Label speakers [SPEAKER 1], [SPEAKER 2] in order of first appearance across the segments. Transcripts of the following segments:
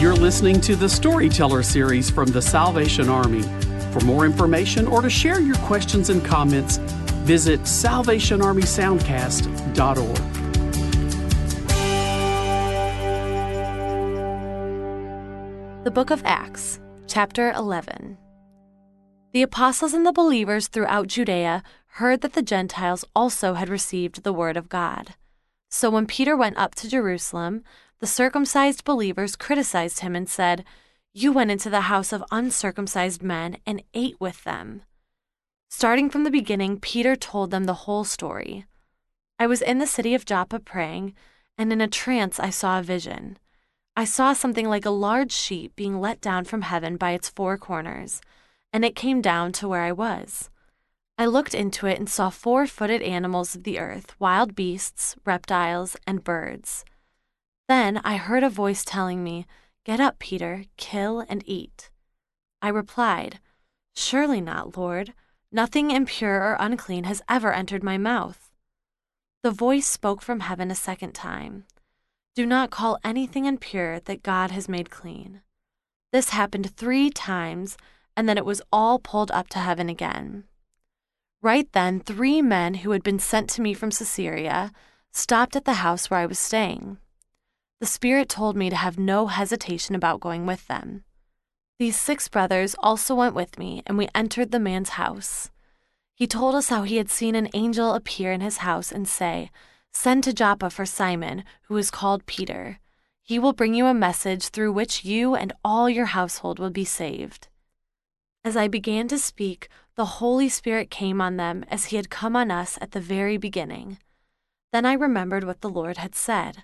[SPEAKER 1] You're listening to the Storyteller series from the Salvation Army. For more information or to share your questions and comments, visit salvationarmysoundcast.org.
[SPEAKER 2] The Book of Acts, Chapter 11. The apostles and the believers throughout Judea heard that the Gentiles also had received the word of God. So when Peter went up to Jerusalem, the circumcised believers criticized him and said, You went into the house of uncircumcised men and ate with them. Starting from the beginning, Peter told them the whole story. I was in the city of Joppa praying, and in a trance I saw a vision. I saw something like a large sheet being let down from heaven by its four corners, and it came down to where I was. I looked into it and saw four footed animals of the earth, wild beasts, reptiles, and birds. Then I heard a voice telling me, Get up, Peter, kill and eat. I replied, Surely not, Lord. Nothing impure or unclean has ever entered my mouth. The voice spoke from heaven a second time. Do not call anything impure that God has made clean. This happened three times, and then it was all pulled up to heaven again. Right then, three men who had been sent to me from Caesarea stopped at the house where I was staying. The Spirit told me to have no hesitation about going with them. These six brothers also went with me, and we entered the man's house. He told us how he had seen an angel appear in his house and say, Send to Joppa for Simon, who is called Peter. He will bring you a message through which you and all your household will be saved. As I began to speak, the Holy Spirit came on them as he had come on us at the very beginning. Then I remembered what the Lord had said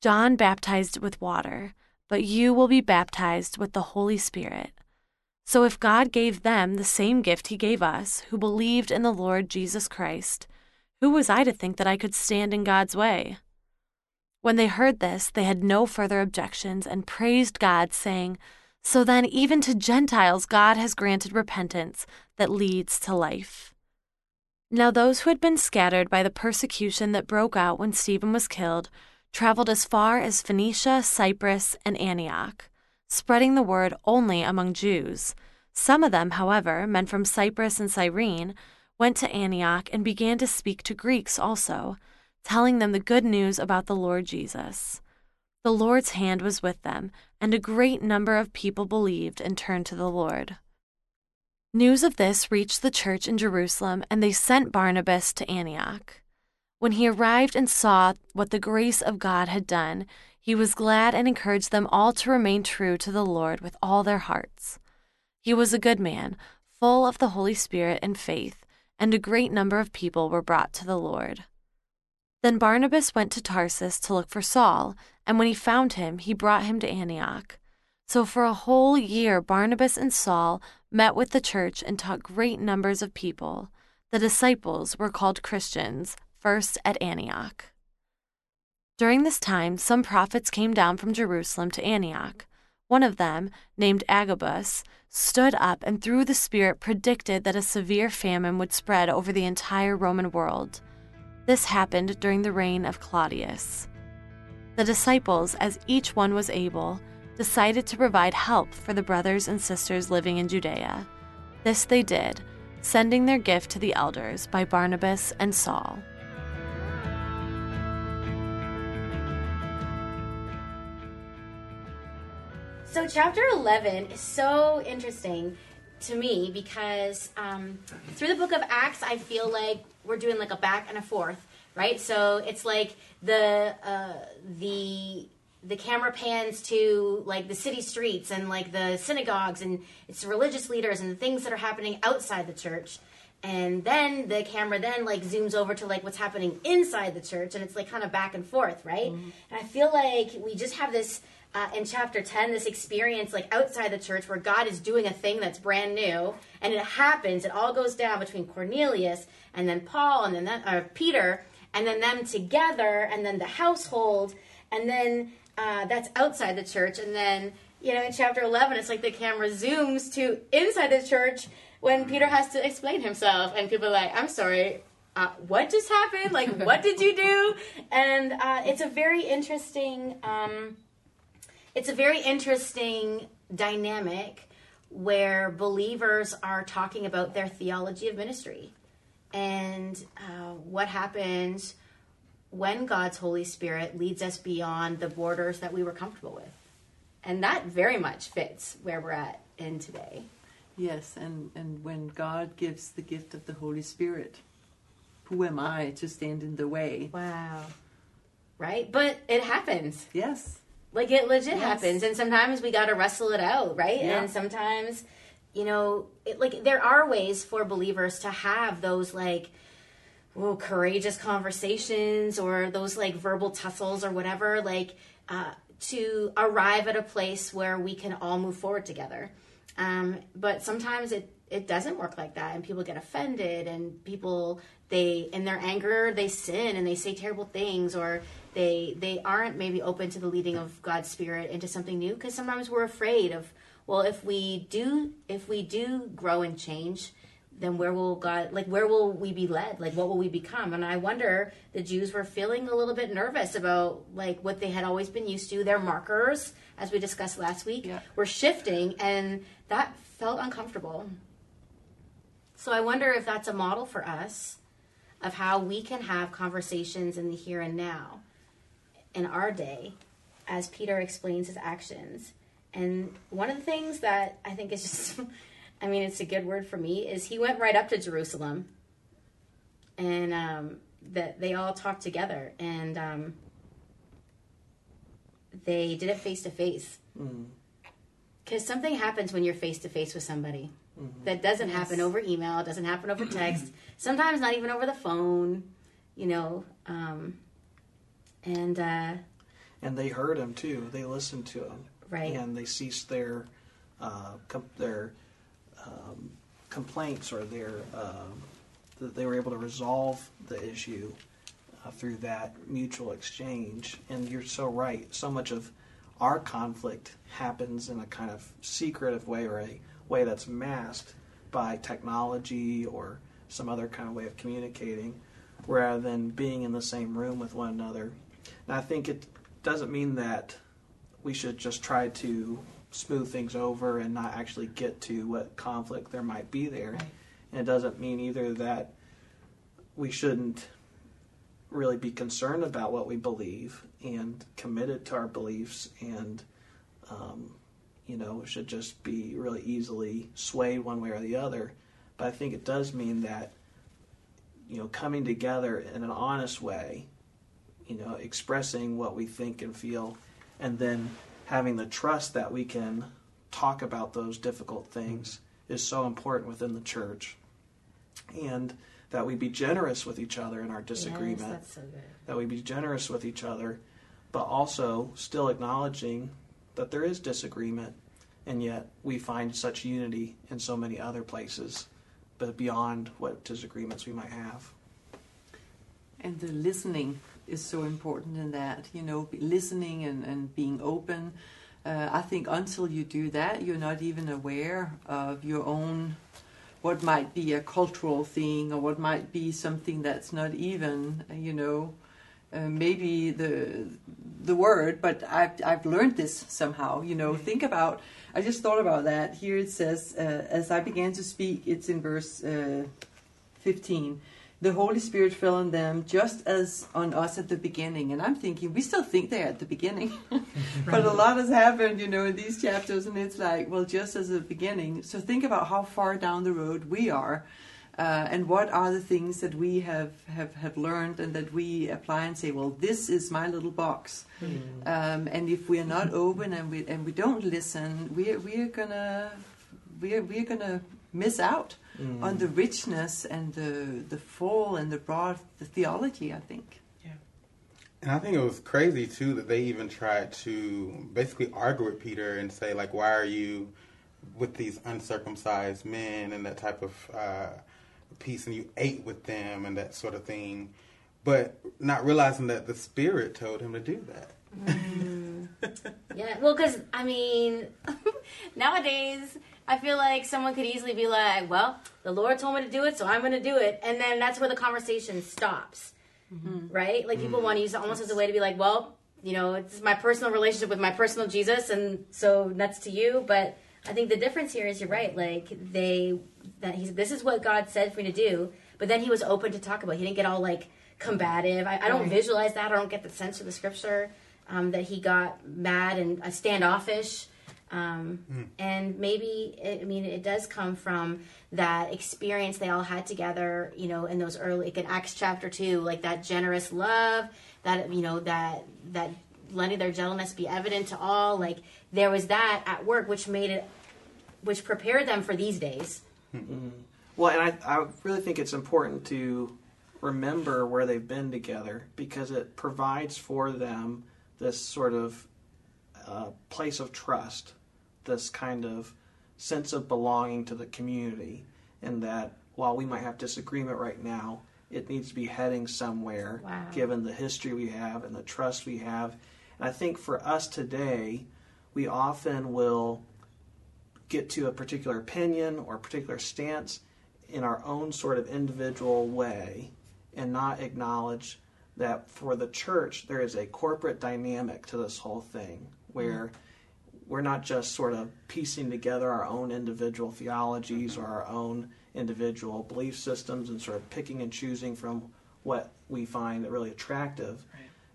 [SPEAKER 2] John baptized with water, but you will be baptized with the Holy Spirit. So if God gave them the same gift he gave us, who believed in the Lord Jesus Christ, who was I to think that I could stand in God's way? When they heard this, they had no further objections and praised God, saying, So then, even to Gentiles, God has granted repentance that leads to life. Now, those who had been scattered by the persecution that broke out when Stephen was killed traveled as far as Phoenicia, Cyprus, and Antioch, spreading the word only among Jews. Some of them, however, men from Cyprus and Cyrene, went to Antioch and began to speak to Greeks also, telling them the good news about the Lord Jesus. The Lord's hand was with them, and a great number of people believed and turned to the Lord. News of this reached the church in Jerusalem, and they sent Barnabas to Antioch. When he arrived and saw what the grace of God had done, he was glad and encouraged them all to remain true to the Lord with all their hearts. He was a good man, full of the Holy Spirit and faith and a great number of people were brought to the Lord. Then Barnabas went to Tarsus to look for Saul, and when he found him, he brought him to Antioch. So for a whole year, Barnabas and Saul met with the church and taught great numbers of people. The disciples were called Christians, first at Antioch. During this time, some prophets came down from Jerusalem to Antioch. One of them, named Agabus, stood up and through the Spirit predicted that a severe famine would spread over the entire Roman world. This happened during the reign of Claudius. The disciples, as each one was able, decided to provide help for the brothers and sisters living in Judea. This they did, sending their gift to the elders by Barnabas and Saul.
[SPEAKER 3] So, chapter 11 is so interesting to me because um, through the book of Acts, I feel like we're doing like a back and a forth, right? So it's like the uh, the the camera pans to like the city streets and like the synagogues and it's religious leaders and the things that are happening outside the church and then the camera then like zooms over to like what's happening inside the church and it's like kind of back and forth right mm-hmm. and i feel like we just have this uh, in chapter 10 this experience like outside the church where god is doing a thing that's brand new and it happens it all goes down between cornelius and then paul and then that, uh, peter and then them together and then the household and then uh, that's outside the church and then you know in chapter 11 it's like the camera zooms to inside the church when peter has to explain himself and people are like i'm sorry uh, what just happened? Like what did you do? And uh, it's a very interesting um, it's a very interesting dynamic where believers are talking about their theology of ministry and uh, what happens when God's Holy Spirit leads us beyond the borders that we were comfortable with. And that very much fits where we're at in today.
[SPEAKER 4] Yes, and, and when God gives the gift of the Holy Spirit, who am I to stand in the way?
[SPEAKER 3] Wow. Right? But it happens.
[SPEAKER 4] Yes.
[SPEAKER 3] Like it legit
[SPEAKER 4] Yes.
[SPEAKER 3] happens. And sometimes we got to wrestle it out, right?
[SPEAKER 4] Yeah.
[SPEAKER 3] And sometimes, you know, it, like there are ways for believers to have those like, oh, courageous conversations or those like verbal tussles or whatever, like uh, to arrive at a place where we can all move forward together. Um, but sometimes it it doesn't work like that, and people get offended, and people they in their anger they sin and they say terrible things, or they they aren't maybe open to the leading of God's Spirit into something new because sometimes we're afraid of well if we do if we do grow and change then where will God, like, where will we be led? Like, what will we become? And I wonder the Jews were feeling a little bit nervous about, like, what they had always been used to. Their markers, as we discussed last week,
[SPEAKER 4] Yeah.
[SPEAKER 3] were shifting, and that felt uncomfortable. So I wonder if that's a model for us of how we can have conversations in the here and now in our day as Peter explains his actions. And one of the things that I think is just, I mean, it's a good word for me, is he went right up to Jerusalem and um, that they all talked together and um, they did it face to face. Because something happens when you're face to face with somebody. That doesn't happen over email, It doesn't happen over text, sometimes not even over the phone, you know. Um, and uh,
[SPEAKER 5] and they heard him too. They listened to him,
[SPEAKER 3] Right.
[SPEAKER 5] And they ceased their uh, com- their um, complaints or their um, that they were able to resolve the issue uh, through that mutual exchange. And you're so right. So much of our conflict happens in a kind of secretive way or a way that's masked by technology or some other kind of way of communicating rather than being in the same room with one another. And I think it doesn't mean that we should just try to smooth things over and not actually get to what conflict there might be there. And it doesn't mean either that we shouldn't really be concerned about what we believe and committed to our beliefs and um, you know should just be really easily swayed one way or the other. But i think it does mean that you know coming together in an honest way you know expressing what we think and feel and then having the trust that we can talk about those difficult things mm-hmm. is so important within the church. And that we be generous with each other in our disagreement.
[SPEAKER 3] Yes, so
[SPEAKER 5] that we be generous with each other, but also still acknowledging that there is disagreement, and yet we find such unity in so many other places, but beyond what disagreements we might have.
[SPEAKER 4] And the listening is so important in that, you know, listening and, and being open. Uh, I think until you do that, you're not even aware of your own, what might be a cultural thing or what might be something that's not even, you know, uh, maybe the the word, but I've I've learned this somehow. You know, think about. I just thought about that. Here it says, uh, as I began to speak, it's in verse uh, fifteen. The Holy Spirit fell on them just as on us at the beginning. And I'm thinking, we still think they're at the beginning. but a lot has happened, you know, in these chapters. And it's like, well, just as the beginning. So think about how far down the road we are. Uh, and what are the things that we have, have, have learned and that we apply and say, well, this is my little box. Um, and if we are not open and we, and we don't listen, we're, we're gonna, we're, we're gonna miss out on the richness and the the full and the broad the theology. I think.
[SPEAKER 6] And I think it was crazy too that they even tried to basically argue with Peter and say like, "Why are you with these uncircumcised men and that type of uh, piece?" And you ate with them and that sort of thing, but not realizing that the Spirit told him to do that. Mm-hmm.
[SPEAKER 3] Yeah, well, because I mean, nowadays I feel like someone could easily be like, "Well, the Lord told me to do it, so I'm going to do it," and then that's where the conversation stops, mm-hmm. right? Like people mm-hmm. want to use it almost as a way to be like, "Well, you know, it's my personal relationship with my personal Jesus, and so nuts to you. But I think the difference here is you're right. Like they that he's this is what God said for me to do, but then he was open to talk about. It. He didn't get all like combative. I, I don't
[SPEAKER 2] Right.
[SPEAKER 3] visualize that. I don't get the sense of the scripture um, that he got mad and uh, standoffish. Um, And maybe, it, I mean, it does come from that experience they all had together, you know, in those early, like in Acts chapter 2, like that generous love, that, you know, that, that letting their gentleness be evident to all. Like there was that at work, which made it, which prepared them for these days.
[SPEAKER 5] Well, and I, I really think it's important to remember where they've been together because it provides for them this sort of uh, place of trust, this kind of sense of belonging to the community, and that while we might have disagreement right now, it needs to be heading somewhere
[SPEAKER 3] Wow.
[SPEAKER 5] given the history we have and the trust we have. And I think for us today, we often will get to a particular opinion or a particular stance in our own sort of individual way and not acknowledge that for the church there is a corporate dynamic to this whole thing where we're not just sort of piecing together our own individual theologies or our own individual belief systems and sort of picking and choosing from what we find that really attractive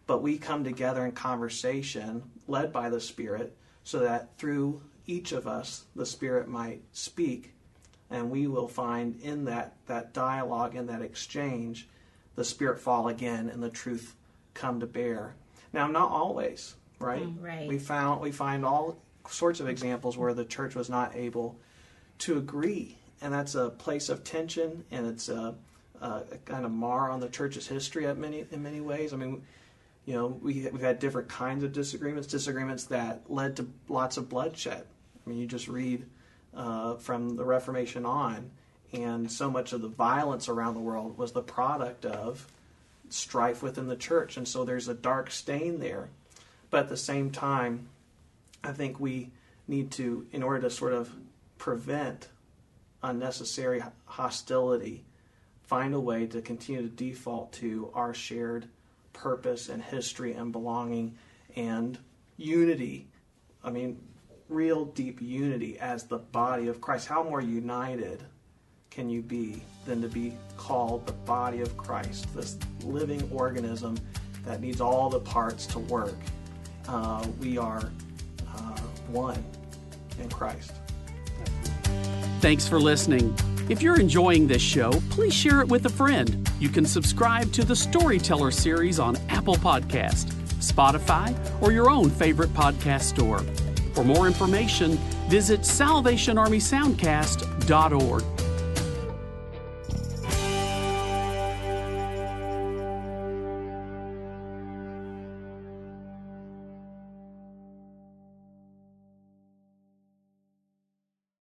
[SPEAKER 5] but we come together in conversation led by the Spirit so that through each of us the Spirit might speak and we will find in that, that dialogue and that exchange the Spirit fall again and the truth come to bear. Now, not always, right?
[SPEAKER 3] Mm, right.
[SPEAKER 5] We found we find all sorts of examples where the church was not able to agree, and that's a place of tension, and it's a, a, a kind of mar on the church's history at many in many ways. I mean, you know, we we've had different kinds of disagreements, disagreements that led to lots of bloodshed. I mean, you just read uh, from the Reformation on, and so much of the violence around the world was the product of strife within the church, and so there's a dark stain there. But at the same time, I think we need to, in order to sort of prevent unnecessary hostility, find a way to continue to default to our shared purpose and history and belonging and unity. I mean, real deep unity as the body of Christ. How more united can you be than to be called the body of Christ, this living organism that needs all the parts to work? Uh, we are uh, one in Christ.
[SPEAKER 1] Thanks for listening. If you're enjoying this show, please share it with a friend. You can subscribe to the Storyteller series on Apple Podcast, Spotify, or your own favorite podcast store. For more information, visit salvationarmysoundcast.org.